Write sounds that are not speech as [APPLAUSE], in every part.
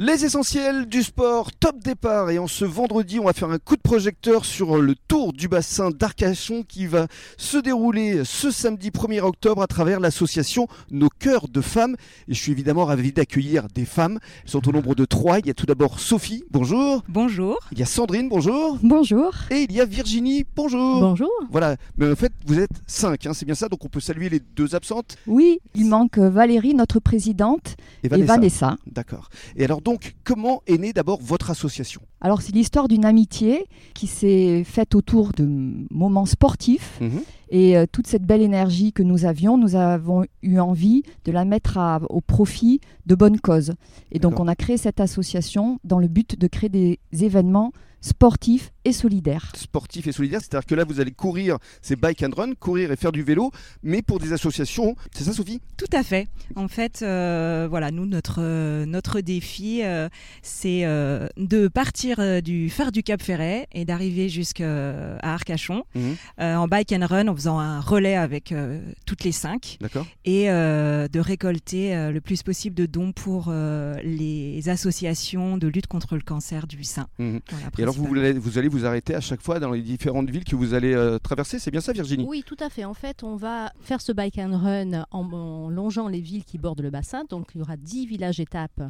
Les essentiels du sport, top départ. Et en ce vendredi, on va faire un coup de projecteur sur le tour du bassin d'Arcachon qui va se dérouler ce samedi 1er octobre à travers l'association Nos Cœurs de Femmes. Et je suis évidemment ravi d'accueillir des femmes. Elles sont au nombre de trois. Il y a tout d'abord Sophie, bonjour. Bonjour. Il y a Sandrine, bonjour. Bonjour. Et il y a Virginie, bonjour. Bonjour. Voilà, mais en fait, vous êtes cinq, hein, c'est bien ça, donc on peut saluer les deux absentes. Oui, il manque Valérie, notre présidente, et Vanessa. D'accord. Et alors donc, comment est née d'abord votre association Alors c'est l'histoire d'une amitié qui s'est faite autour de moments sportifs. Mhm. Et euh, toute cette belle énergie que nous avions, nous avons eu envie de la mettre à- au profit de bonnes causes. Et donc on a créé cette association dans le but de créer des événements sportifs et solidaires. Sportif et solidaire, c'est-à-dire que là, vous allez courir, c'est bike and run, courir et faire du vélo, mais pour des associations. C'est ça, Sophie? Tout à fait. En fait, euh, voilà, nous, notre, euh, notre défi, euh, c'est euh, de partir euh, du phare du Cap Ferret et d'arriver jusqu'à Arcachon Mhm. euh, en bike and run en faisant un relais avec euh, toutes les cinq D'accord. et euh, de récolter euh, le plus possible de dons pour euh, les associations de lutte contre le cancer du sein. Mhm. Voilà, Et alors, vous, allez- vous allez vous arrêter à chaque fois dans les différentes villes que vous allez euh, traverser, c'est bien ça, Virginie? Oui, tout à fait. En fait, on va faire ce bike and run en, en longeant les villes qui bordent le bassin. Donc, il y aura 10 villages-étapes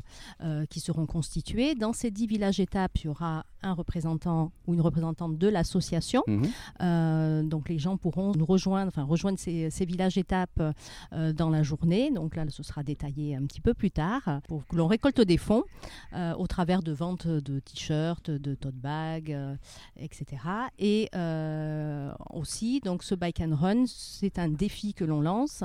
euh, qui seront constitués. Dans ces 10 villages-étapes, il y aura un représentant ou une représentante de l'association. Mhm. Euh, donc, les gens pourront rejoindre, enfin, rejoindre ces, ces villages-étapes euh, dans la journée. Donc, là, ce sera détaillé un petit peu plus tard pour que l'on récolte des fonds euh, au travers de ventes de t-shirts, de tote bags, etc. Et euh, aussi, donc ce bike and run, c'est un défi que l'on lance,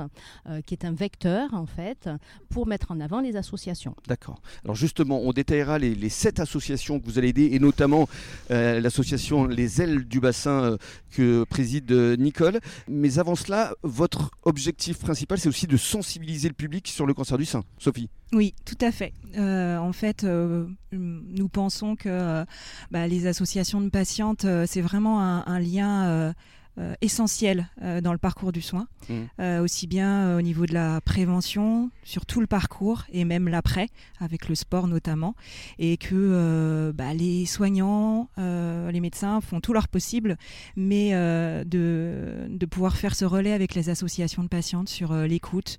euh, qui est un vecteur en fait pour mettre en avant les associations. D'accord. Alors justement, on détaillera les, les sept associations que vous allez aider, et notamment euh, l'association Les Ailes du Bassin euh, que préside euh, Nicole. Mais avant cela, votre objectif principal, c'est aussi de sensibiliser le public sur le cancer du sein. Sophie Oui, tout à fait. Euh, en fait, euh, nous pensons que euh, bah, les associations de patientes, euh, c'est vraiment un, un lien euh, essentiel euh, dans le parcours du soin, Mhm. Euh, aussi bien euh, au niveau de la prévention, sur tout le parcours et même l'après, avec le sport notamment, et que bah, les soignants, les médecins font tout leur possible, mais de, de pouvoir faire ce relais avec les associations de patientes sur l'écoute,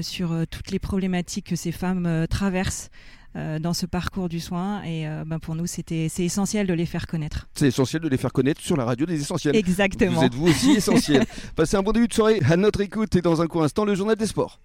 sur toutes les problématiques que ces femmes traversent dans ce parcours du soin. Et euh, ben, pour nous, c'était c'est essentiel de les faire connaître. C'est essentiel de les faire connaître sur la radio des essentiels. Exactement. Vous êtes vous aussi essentiel. [LAUGHS] Passez un bon début de soirée à notre écoute et dans un court instant, le journal des sports.